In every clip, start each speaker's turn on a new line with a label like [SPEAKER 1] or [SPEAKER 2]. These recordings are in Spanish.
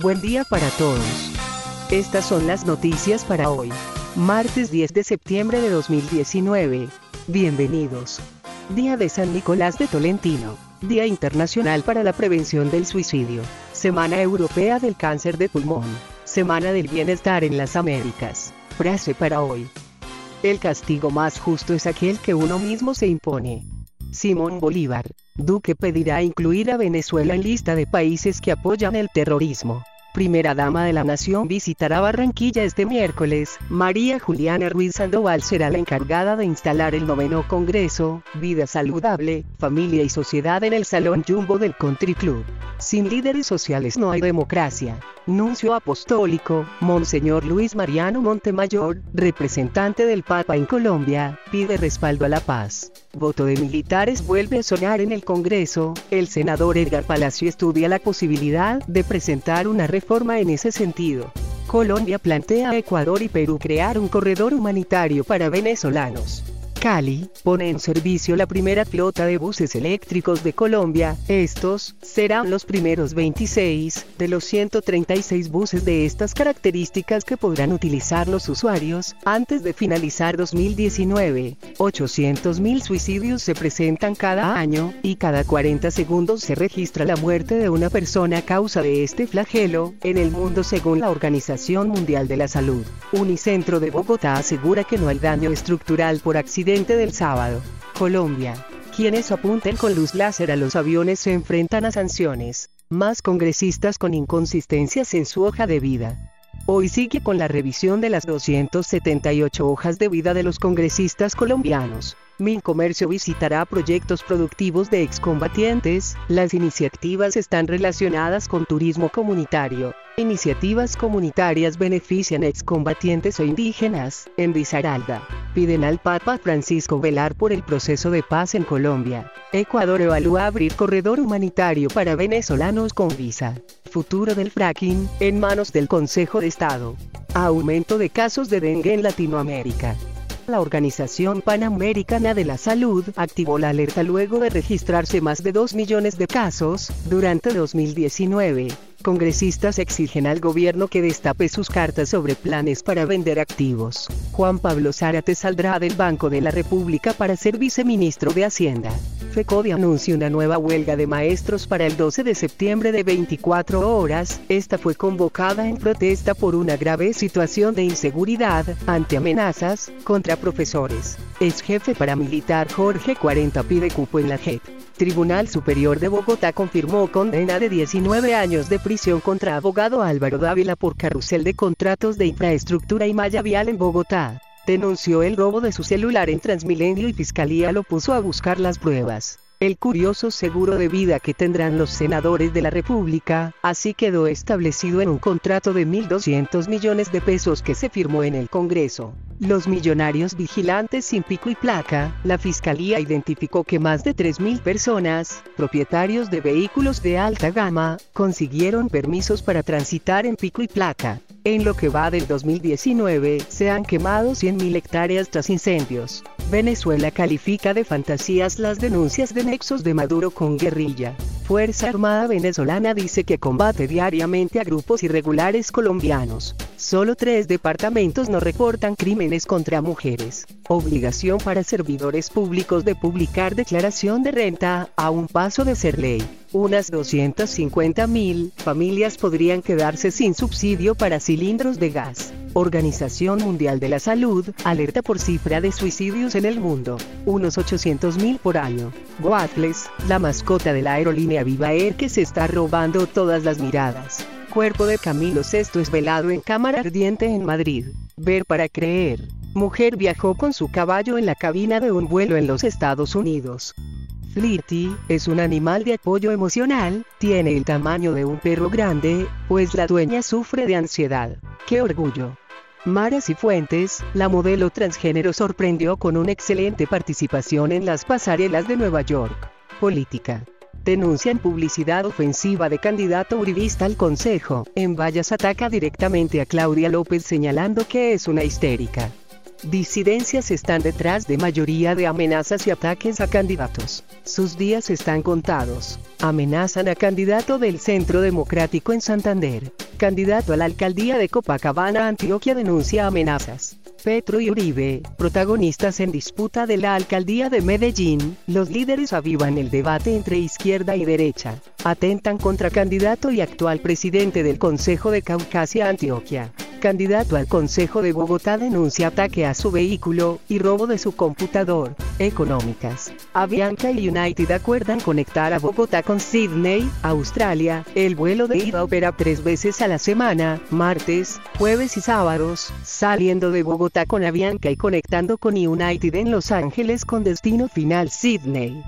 [SPEAKER 1] Buen día para todos. Estas son las noticias para hoy, martes 10 de septiembre de 2019. Bienvenidos. Día de San Nicolás de Tolentino. Día Internacional para la Prevención del Suicidio. Semana Europea del Cáncer de Pulmón. Semana del Bienestar en las Américas. Frase para hoy. El castigo más justo es aquel que uno mismo se impone. Simón Bolívar. Duque pedirá incluir a Venezuela en lista de países que apoyan el terrorismo. Primera dama de la nación visitará Barranquilla este miércoles. María Juliana Ruiz Sandoval será la encargada de instalar el noveno Congreso, Vida Saludable, Familia y Sociedad en el Salón Jumbo del Country Club. Sin líderes sociales no hay democracia. Nuncio Apostólico, Monseñor Luis Mariano Montemayor, representante del Papa en Colombia, pide respaldo a la paz. Voto de militares vuelve a sonar en el Congreso, el senador Edgar Palacio estudia la posibilidad de presentar una reforma en ese sentido. Colombia plantea a Ecuador y Perú crear un corredor humanitario para venezolanos. Cali, pone en servicio la primera flota de buses eléctricos de Colombia. Estos serán los primeros 26 de los 136 buses de estas características que podrán utilizar los usuarios antes de finalizar 2019. 800.000 suicidios se presentan cada año y cada 40 segundos se registra la muerte de una persona a causa de este flagelo en el mundo según la Organización Mundial de la Salud. Unicentro de Bogotá asegura que no hay daño estructural por accidente del sábado. Colombia. Quienes apunten con luz láser a los aviones se enfrentan a sanciones. Más congresistas con inconsistencias en su hoja de vida. Hoy sigue con la revisión de las 278 hojas de vida de los congresistas colombianos. Mincomercio visitará proyectos productivos de excombatientes. Las iniciativas están relacionadas con turismo comunitario. Iniciativas comunitarias benefician excombatientes o indígenas. En Visaralda, piden al Papa Francisco velar por el proceso de paz en Colombia. Ecuador evalúa abrir corredor humanitario para venezolanos con visa. Futuro del fracking, en manos del Consejo de Estado. Aumento de casos de dengue en Latinoamérica. La Organización Panamericana de la Salud activó la alerta luego de registrarse más de 2 millones de casos durante 2019. Congresistas exigen al gobierno que destape sus cartas sobre planes para vender activos. Juan Pablo Zárate saldrá del Banco de la República para ser viceministro de Hacienda. FECODI anuncia una nueva huelga de maestros para el 12 de septiembre de 24 horas. Esta fue convocada en protesta por una grave situación de inseguridad, ante amenazas, contra profesores. Ex jefe paramilitar Jorge 40 pide cupo en la JEP. Tribunal Superior de Bogotá confirmó condena de 19 años de prisión contra abogado Álvaro Dávila por carrusel de contratos de infraestructura y malla vial en Bogotá. Denunció el robo de su celular en Transmilenio y Fiscalía lo puso a buscar las pruebas. El curioso seguro de vida que tendrán los senadores de la República, así quedó establecido en un contrato de 1.200 millones de pesos que se firmó en el Congreso. Los millonarios vigilantes sin pico y placa, la Fiscalía identificó que más de 3.000 personas, propietarios de vehículos de alta gama, consiguieron permisos para transitar en pico y placa. En lo que va del 2019, se han quemado 100.000 hectáreas tras incendios. Venezuela califica de fantasías las denuncias de nexos de Maduro con guerrilla. Fuerza Armada venezolana dice que combate diariamente a grupos irregulares colombianos. Solo tres departamentos no reportan crímenes contra mujeres. Obligación para servidores públicos de publicar declaración de renta, a un paso de ser ley. Unas 250.000 familias podrían quedarse sin subsidio para cilindros de gas. Organización Mundial de la Salud alerta por cifra de suicidios en el mundo, unos 800.000 por año. Wattles, la mascota de la aerolínea Viva Air que se está robando todas las miradas. Cuerpo de Camilo VI es velado en cámara ardiente en Madrid. Ver para creer. Mujer viajó con su caballo en la cabina de un vuelo en los Estados Unidos. Flirty, es un animal de apoyo emocional, tiene el tamaño de un perro grande, pues la dueña sufre de ansiedad. ¡Qué orgullo! Mara Cifuentes, la modelo transgénero sorprendió con una excelente participación en las pasarelas de Nueva York. Política. Denuncian publicidad ofensiva de candidato uribista al Consejo. En Vallas ataca directamente a Claudia López señalando que es una histérica. Disidencias están detrás de mayoría de amenazas y ataques a candidatos. Sus días están contados. Amenazan a candidato del Centro Democrático en Santander. Candidato a la alcaldía de Copacabana, Antioquia denuncia amenazas. Petro y Uribe, protagonistas en disputa de la alcaldía de Medellín, los líderes avivan el debate entre izquierda y derecha. Atentan contra candidato y actual presidente del Consejo de Caucasia Antioquia candidato al Consejo de Bogotá denuncia ataque a su vehículo y robo de su computador. Económicas. Avianca y United acuerdan conectar a Bogotá con Sydney, Australia. El vuelo de ida opera tres veces a la semana, martes, jueves y sábados, saliendo de Bogotá con Avianca y conectando con United en Los Ángeles con destino final Sydney.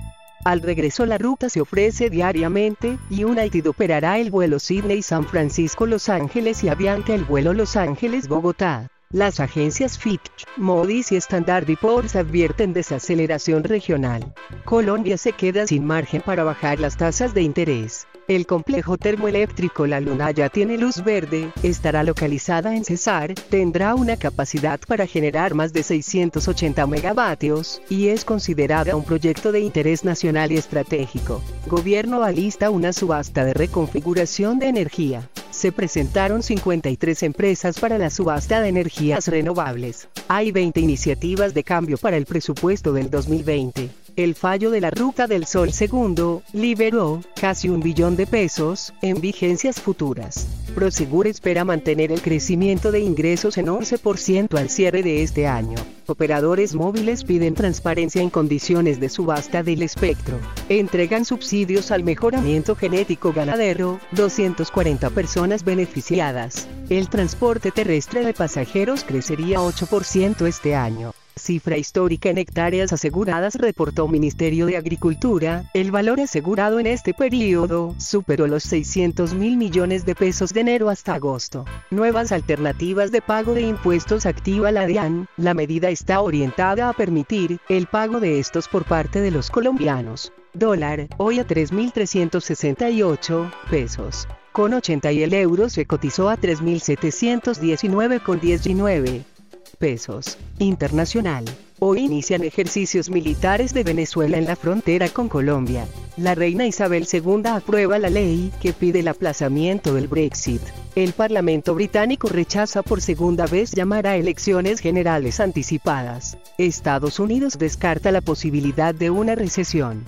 [SPEAKER 1] Al regreso la ruta se ofrece diariamente, y United operará el vuelo Sydney-San Francisco-Los Ángeles y Avianca el vuelo Los Ángeles-Bogotá. Las agencias Fitch, Moody's y Standard Poor's advierten desaceleración regional. Colombia se queda sin margen para bajar las tasas de interés. El complejo termoeléctrico La Luna ya tiene luz verde, estará localizada en Cesar, tendrá una capacidad para generar más de 680 megavatios, y es considerada un proyecto de interés nacional y estratégico. Gobierno alista una subasta de reconfiguración de energía. Se presentaron 53 empresas para la subasta de energías renovables. Hay 20 iniciativas de cambio para el presupuesto del 2020. El fallo de la Ruta del Sol segundo, liberó, casi un billón de pesos, en vigencias futuras. Prosegur espera mantener el crecimiento de ingresos en 11% al cierre de este año. Operadores móviles piden transparencia en condiciones de subasta del espectro. Entregan subsidios al mejoramiento genético ganadero, 240 personas beneficiadas. El transporte terrestre de pasajeros crecería 8% este año. Cifra histórica en hectáreas aseguradas reportó Ministerio de Agricultura, el valor asegurado en este periodo superó los 600 mil millones de pesos de enero hasta agosto. Nuevas alternativas de pago de impuestos activa la DIAN, la medida está orientada a permitir el pago de estos por parte de los colombianos. Dólar, hoy a 3.368 pesos. Con 80 y el euro se cotizó a 3.719,19 pesos. Internacional. Hoy inician ejercicios militares de Venezuela en la frontera con Colombia. La reina Isabel II aprueba la ley que pide el aplazamiento del Brexit. El Parlamento británico rechaza por segunda vez llamar a elecciones generales anticipadas. Estados Unidos descarta la posibilidad de una recesión.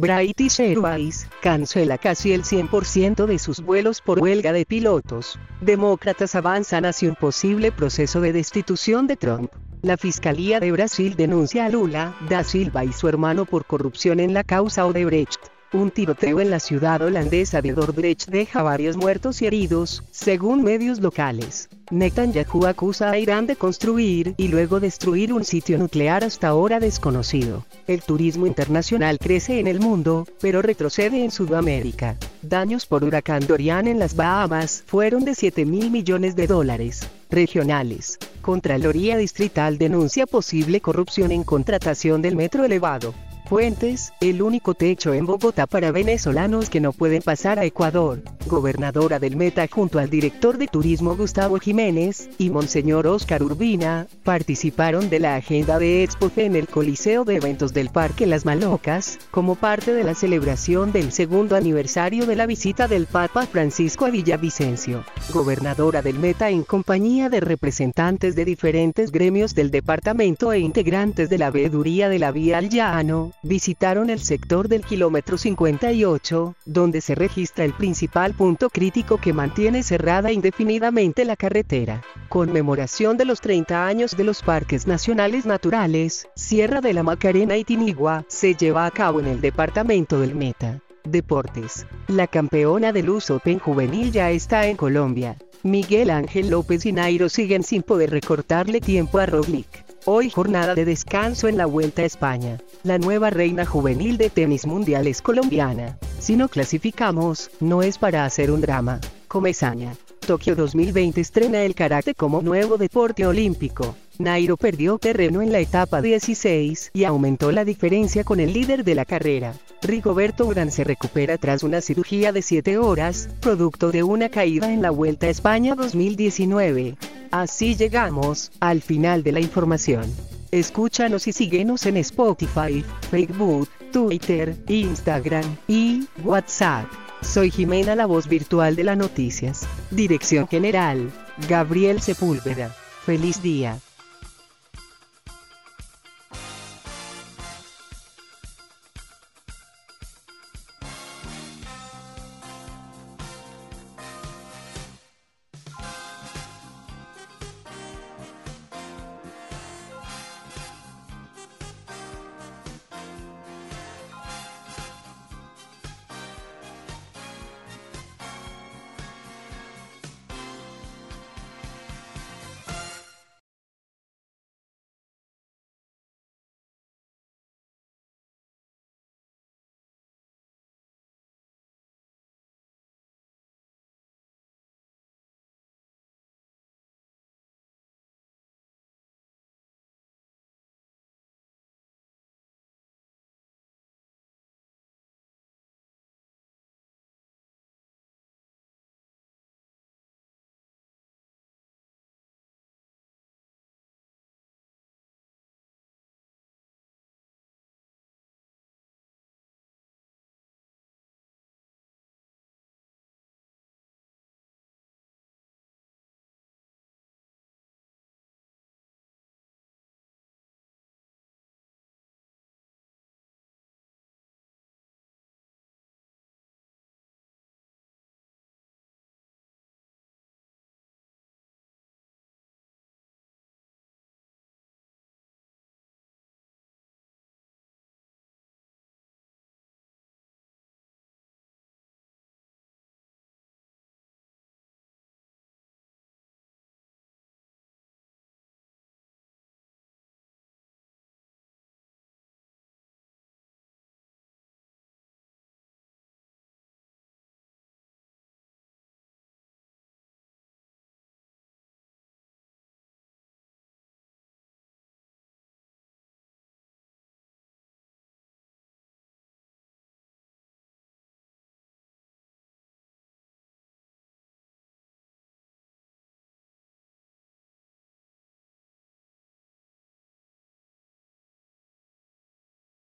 [SPEAKER 1] British Airways cancela casi el 100% de sus vuelos por huelga de pilotos. Demócratas avanzan hacia un posible proceso de destitución de Trump. La Fiscalía de Brasil denuncia a Lula da Silva y su hermano por corrupción en la causa Odebrecht. Un tiroteo en la ciudad holandesa de Dordrecht deja varios muertos y heridos, según medios locales. Netanyahu acusa a Irán de construir y luego destruir un sitio nuclear hasta ahora desconocido. El turismo internacional crece en el mundo, pero retrocede en Sudamérica. Daños por huracán Dorian en las Bahamas fueron de 7 mil millones de dólares. Regionales. Contraloría Distrital denuncia posible corrupción en contratación del metro elevado. Fuentes, el único techo en Bogotá para venezolanos que no pueden pasar a Ecuador. Gobernadora del Meta junto al director de turismo Gustavo Jiménez y Monseñor Oscar Urbina, participaron de la agenda de Expo en el Coliseo de Eventos del Parque Las Malocas, como parte de la celebración del segundo aniversario de la visita del Papa Francisco a Villavicencio. Gobernadora del Meta en compañía de representantes de diferentes gremios del departamento e integrantes de la veeduría de la Vía al Llano, visitaron el sector del kilómetro 58, donde se registra el principal punto crítico que mantiene cerrada indefinidamente la carretera. Conmemoración de los 30 años de los Parques Nacionales Naturales, Sierra de la Macarena y Tinigua, se lleva a cabo en el departamento del Meta. Deportes. La campeona del US Open juvenil ya está en Colombia. Miguel Ángel López y Nairo siguen sin poder recortarle tiempo a Roglic. Hoy jornada de descanso en la Vuelta a España. La nueva reina juvenil de tenis mundial es colombiana. Si no clasificamos, no es para hacer un drama. Comezaña. Tokio 2020 estrena el karate como nuevo deporte olímpico. Nairo perdió terreno en la etapa 16 y aumentó la diferencia con el líder de la carrera. Rigoberto Urán se recupera tras una cirugía de 7 horas, producto de una caída en la Vuelta a España 2019. Así llegamos al final de la información. Escúchanos y síguenos en Spotify, Facebook, Twitter, Instagram y WhatsApp. Soy Jimena, la voz virtual de las noticias. Dirección General, Gabriel Sepúlveda. Feliz día.